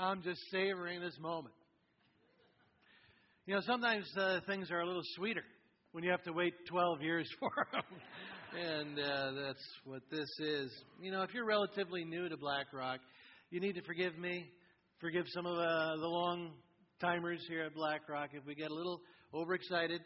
I'm just savoring this moment. You know, sometimes uh, things are a little sweeter when you have to wait 12 years for them. and uh, that's what this is. You know, if you're relatively new to BlackRock, you need to forgive me, forgive some of uh, the long timers here at BlackRock if we get a little overexcited,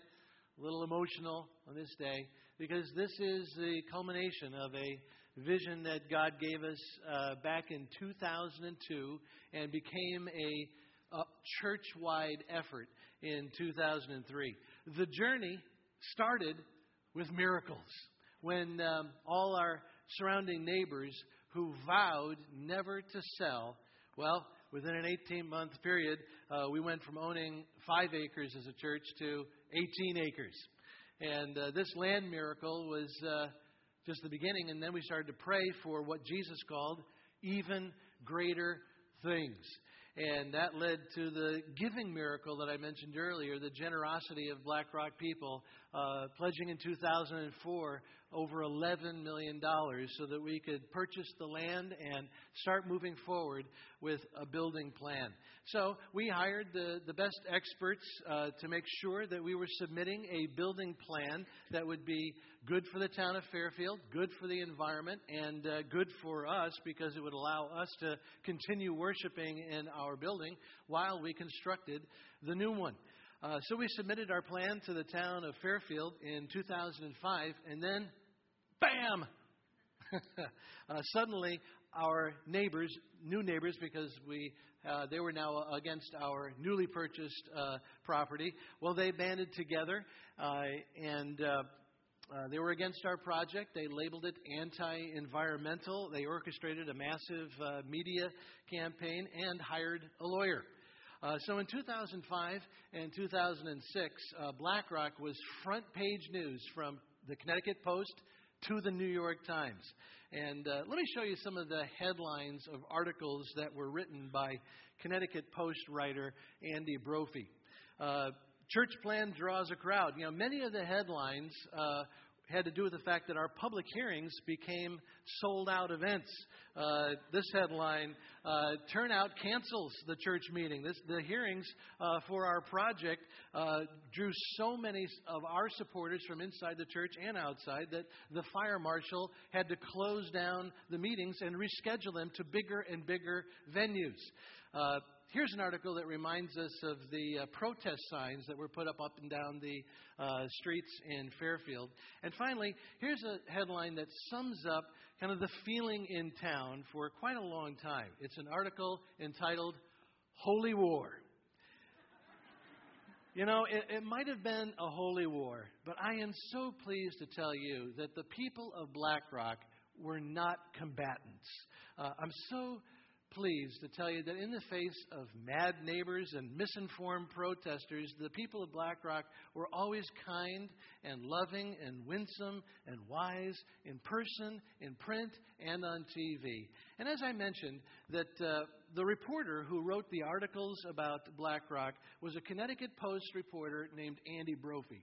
a little emotional on this day, because this is the culmination of a vision that God gave us uh, back in 2002 and became a, a church wide effort in 2003. The journey started with miracles when um, all our surrounding neighbors who vowed never to sell well, within an 18 month period, uh, we went from owning five acres as a church to 18 acres. And uh, this land miracle was uh, just the beginning, and then we started to pray for what Jesus called even greater things. And that led to the giving miracle that I mentioned earlier, the generosity of BlackRock people, uh, pledging in 2004 over $11 million so that we could purchase the land and start moving forward with a building plan. So we hired the, the best experts uh, to make sure that we were submitting a building plan that would be good for the town of Fairfield, good for the environment, and uh, good for us because it would allow us to continue worshiping in our building while we constructed the new one. Uh, so we submitted our plan to the town of Fairfield in 2005, and then bam! uh, suddenly, our neighbors, new neighbors, because we uh, they were now against our newly purchased uh, property. Well, they banded together uh, and. Uh, uh, they were against our project. They labeled it anti environmental. They orchestrated a massive uh, media campaign and hired a lawyer. Uh, so in 2005 and 2006, uh, BlackRock was front page news from the Connecticut Post to the New York Times. And uh, let me show you some of the headlines of articles that were written by Connecticut Post writer Andy Brophy. Uh, church plan draws a crowd. You know, many of the headlines uh, had to do with the fact that our public hearings became sold out events. Uh, this headline uh, Turnout cancels the church meeting. This, the hearings uh, for our project uh, drew so many of our supporters from inside the church and outside that the fire marshal had to close down the meetings and reschedule them to bigger and bigger venues. Here's an article that reminds us of the uh, protest signs that were put up up and down the uh, streets in Fairfield. And finally, here's a headline that sums up kind of the feeling in town for quite a long time. It's an article entitled Holy War. You know, it, it might have been a holy war, but I am so pleased to tell you that the people of BlackRock were not combatants. Uh, I'm so pleased to tell you that in the face of mad neighbors and misinformed protesters, the people of BlackRock were always kind and loving and winsome and wise in person, in print, and on TV. And as I mentioned, that uh, the reporter who wrote the articles about BlackRock was a Connecticut Post reporter named Andy Brophy.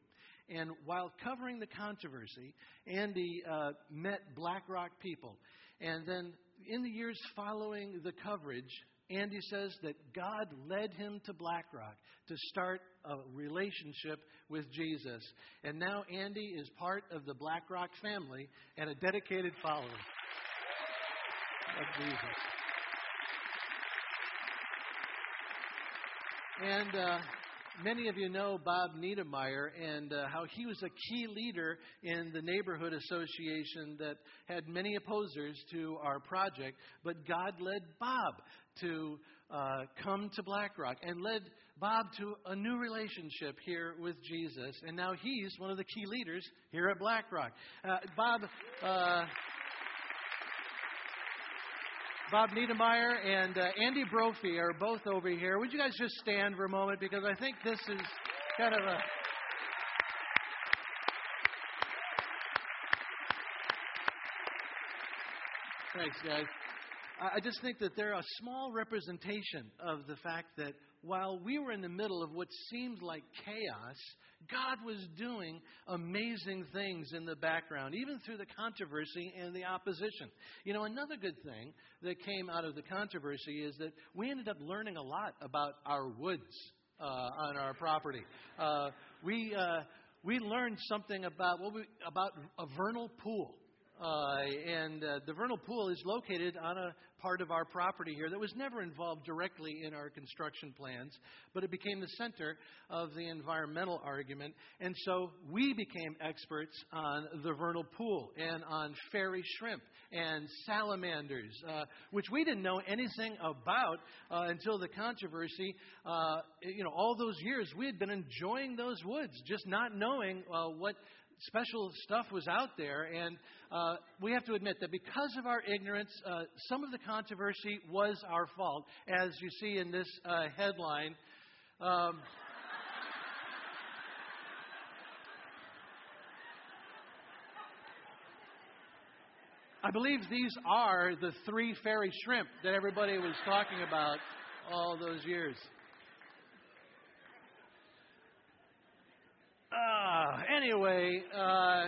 And while covering the controversy, Andy uh, met BlackRock people. And then in the years following the coverage, Andy says that God led him to BlackRock to start a relationship with Jesus. And now Andy is part of the BlackRock family and a dedicated follower of Jesus. And uh, many of you know Bob Niedermeyer and uh, how he was a key leader in the neighborhood association that had many opposers to our project. But God led Bob to uh, come to BlackRock and led Bob to a new relationship here with Jesus. And now he's one of the key leaders here at BlackRock. Uh, Bob. Bob Niedermeyer and uh, Andy Brophy are both over here. Would you guys just stand for a moment because I think this is kind of a. Thanks, guys. I just think that they're a small representation of the fact that while we were in the middle of what seemed like chaos, God was doing amazing things in the background, even through the controversy and the opposition. You know, another good thing that came out of the controversy is that we ended up learning a lot about our woods uh, on our property. Uh, we uh, we learned something about what we, about a vernal pool. Uh, and uh, the vernal pool is located on a part of our property here that was never involved directly in our construction plans, but it became the center of the environmental argument. And so we became experts on the vernal pool and on fairy shrimp and salamanders, uh, which we didn't know anything about uh, until the controversy. Uh, you know, all those years we had been enjoying those woods, just not knowing uh, what special stuff was out there. And uh, we have to admit that because of our ignorance, uh, some of the controversy was our fault, as you see in this uh, headline. Um, I believe these are the three fairy shrimp that everybody was talking about all those years. Uh, anyway, uh,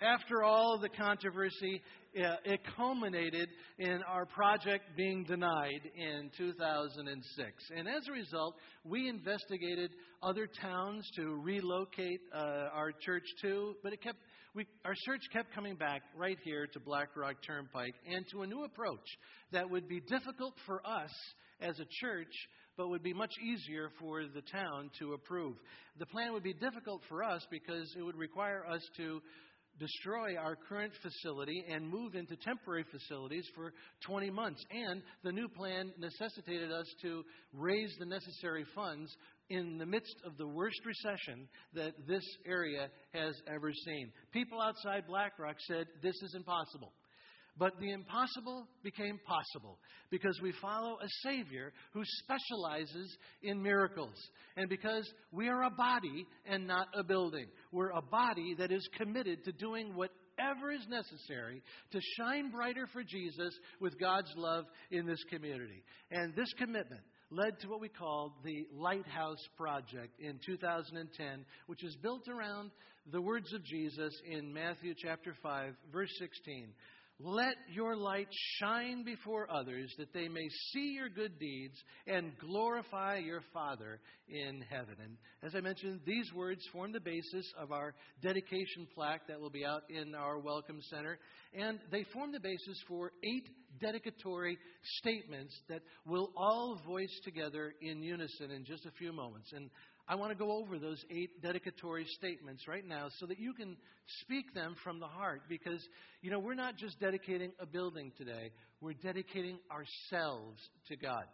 after all the controversy, uh, it culminated in our project being denied in 2006. And as a result, we investigated other towns to relocate uh, our church to, but it kept, we, our search kept coming back right here to Black Rock Turnpike and to a new approach that would be difficult for us as a church, but would be much easier for the town to approve. The plan would be difficult for us because it would require us to destroy our current facility and move into temporary facilities for 20 months. And the new plan necessitated us to raise the necessary funds in the midst of the worst recession that this area has ever seen. People outside BlackRock said, This is impossible. But the impossible became possible because we follow a Savior who specializes in miracles. And because we are a body and not a building, we're a body that is committed to doing whatever is necessary to shine brighter for Jesus with God's love in this community. And this commitment led to what we called the Lighthouse Project in 2010, which is built around the words of Jesus in Matthew chapter 5, verse 16. Let your light shine before others that they may see your good deeds and glorify your Father in heaven. And as I mentioned, these words form the basis of our dedication plaque that will be out in our Welcome Center. And they form the basis for eight dedicatory statements that we'll all voice together in unison in just a few moments. And I want to go over those eight dedicatory statements right now so that you can speak them from the heart because, you know, we're not just dedicating a building today, we're dedicating ourselves to God.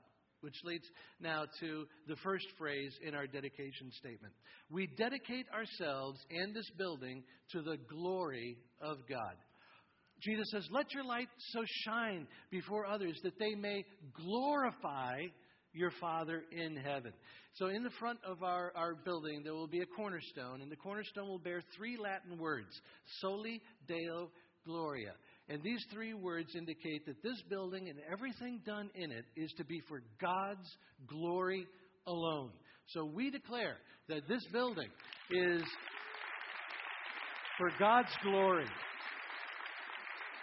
Which leads now to the first phrase in our dedication statement. We dedicate ourselves and this building to the glory of God. Jesus says, Let your light so shine before others that they may glorify your Father in heaven. So, in the front of our, our building, there will be a cornerstone, and the cornerstone will bear three Latin words Soli Deo Gloria. And these three words indicate that this building and everything done in it is to be for God's glory alone. So, we declare that this building is for God's glory.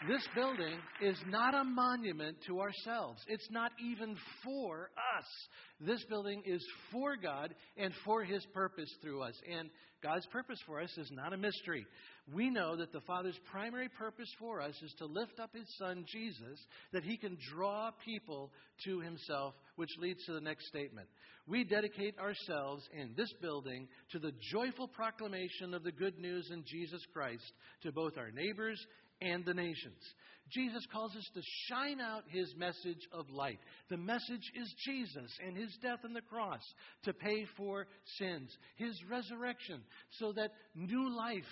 This building is not a monument to ourselves. It's not even for us. This building is for God and for His purpose through us. And God's purpose for us is not a mystery. We know that the Father's primary purpose for us is to lift up His Son, Jesus, that He can draw people to Himself, which leads to the next statement. We dedicate ourselves in this building to the joyful proclamation of the good news in Jesus Christ to both our neighbors and the nations. Jesus calls us to shine out his message of light. The message is Jesus and his death on the cross to pay for sins, his resurrection, so that new life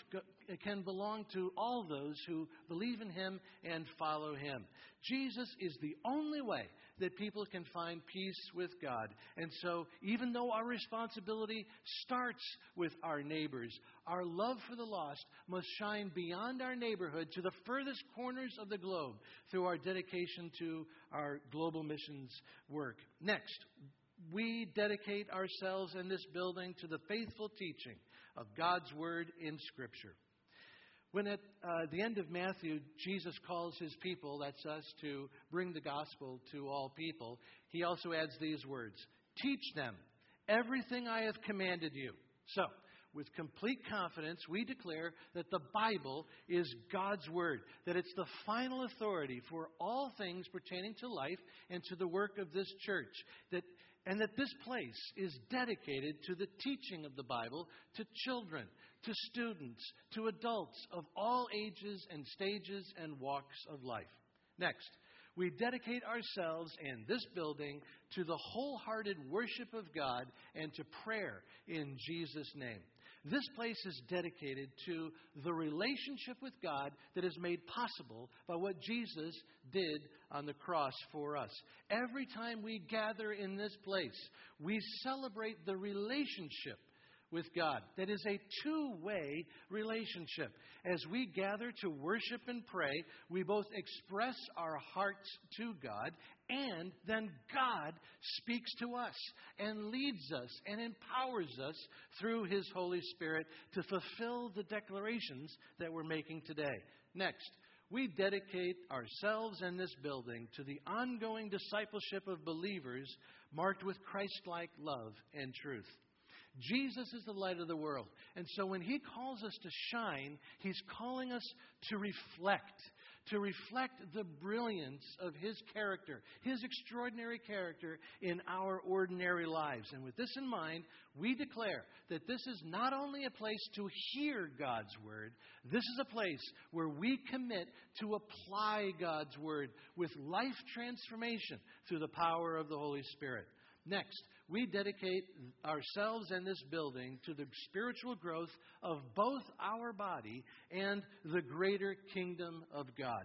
can belong to all those who believe in him and follow him. Jesus is the only way that people can find peace with God. And so, even though our responsibility starts with our neighbors, our love for the lost must shine beyond our neighborhood to the furthest corners of the globe through our dedication to our global missions work. Next, we dedicate ourselves in this building to the faithful teaching of God's Word in Scripture. When at uh, the end of Matthew, Jesus calls his people, that's us, to bring the gospel to all people, he also adds these words Teach them everything I have commanded you. So, with complete confidence, we declare that the Bible is God's Word, that it's the final authority for all things pertaining to life and to the work of this church, that and that this place is dedicated to the teaching of the Bible to children, to students, to adults of all ages and stages and walks of life. Next, we dedicate ourselves and this building to the wholehearted worship of God and to prayer in Jesus' name. This place is dedicated to the relationship with God that is made possible by what Jesus did on the cross for us. Every time we gather in this place, we celebrate the relationship with God. That is a two way relationship. As we gather to worship and pray, we both express our hearts to God, and then God speaks to us and leads us and empowers us through His Holy Spirit to fulfill the declarations that we're making today. Next, we dedicate ourselves and this building to the ongoing discipleship of believers marked with Christ like love and truth. Jesus is the light of the world. And so when he calls us to shine, he's calling us to reflect, to reflect the brilliance of his character, his extraordinary character in our ordinary lives. And with this in mind, we declare that this is not only a place to hear God's word, this is a place where we commit to apply God's word with life transformation through the power of the Holy Spirit. Next, we dedicate ourselves and this building to the spiritual growth of both our body and the greater kingdom of God.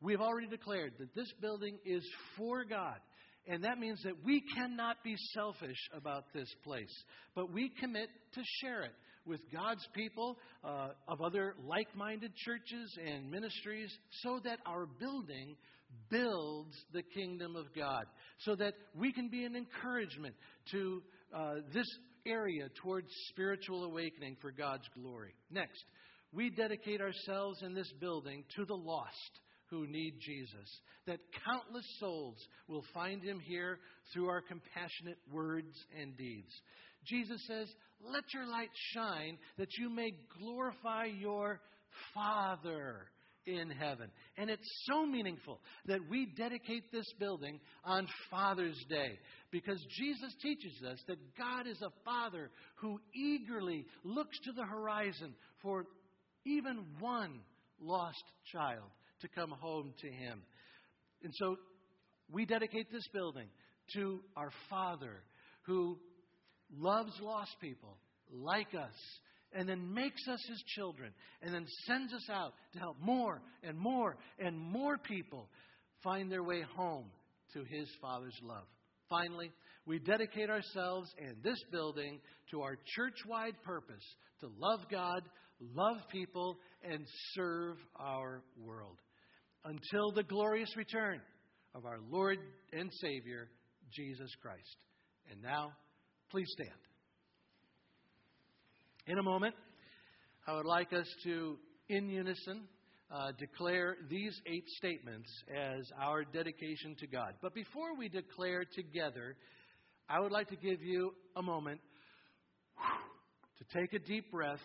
We have already declared that this building is for God. And that means that we cannot be selfish about this place, but we commit to share it with God's people uh, of other like minded churches and ministries so that our building builds the kingdom of God so that we can be an encouragement to uh, this area towards spiritual awakening for God's glory. Next, we dedicate ourselves in this building to the lost who need Jesus, that countless souls will find him here through our compassionate words and deeds. Jesus says, Let your light shine that you may glorify your Father in heaven. And it's so meaningful that we dedicate this building on Father's Day because Jesus teaches us that God is a Father who eagerly looks to the horizon for even one lost child to come home to Him. And so we dedicate this building to our Father who loves lost people like us and then makes us his children, and then sends us out to help more and more and more people find their way home to his Father's love. Finally, we dedicate ourselves and this building to our church wide purpose to love God, love people, and serve our world. Until the glorious return of our Lord and Savior, Jesus Christ. And now, please stand. In a moment, I would like us to, in unison, uh, declare these eight statements as our dedication to God. But before we declare together, I would like to give you a moment to take a deep breath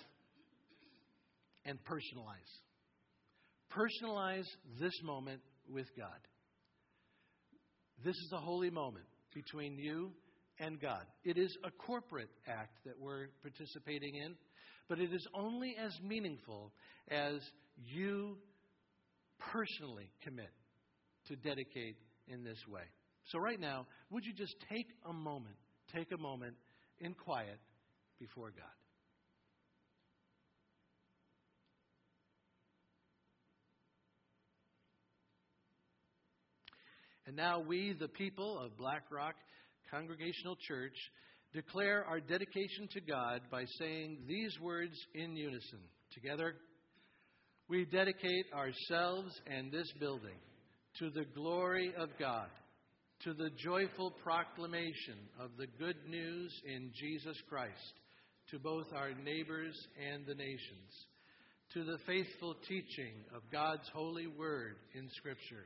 and personalize. Personalize this moment with God. This is a holy moment between you and God. It is a corporate act that we're participating in, but it is only as meaningful as you personally commit to dedicate in this way. So, right now, would you just take a moment, take a moment in quiet before God? And now we, the people of Black Rock Congregational Church, declare our dedication to God by saying these words in unison. Together, we dedicate ourselves and this building to the glory of God, to the joyful proclamation of the good news in Jesus Christ to both our neighbors and the nations, to the faithful teaching of God's holy word in Scripture,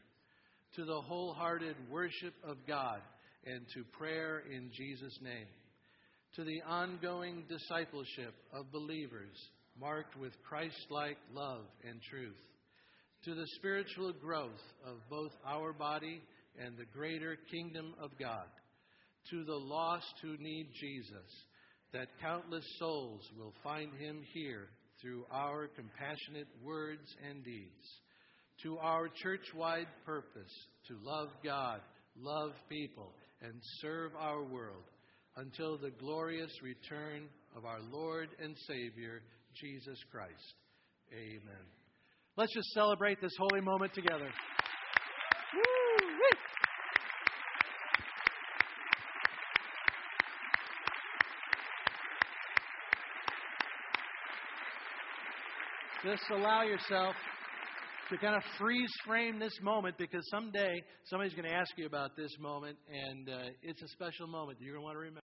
to the wholehearted worship of God, and to prayer in Jesus' name, to the ongoing discipleship of believers marked with Christ like love and truth, to the spiritual growth of both our body and the greater kingdom of God, to the lost who need Jesus that countless souls will find him here through our compassionate words and deeds, to our church wide purpose to love God, love people, and serve our world until the glorious return of our Lord and Savior, Jesus Christ. Amen. Let's just celebrate this holy moment together. Just allow yourself to kind of freeze frame this moment because someday somebody's going to ask you about this moment, and uh, it's a special moment that you're going to want to remember.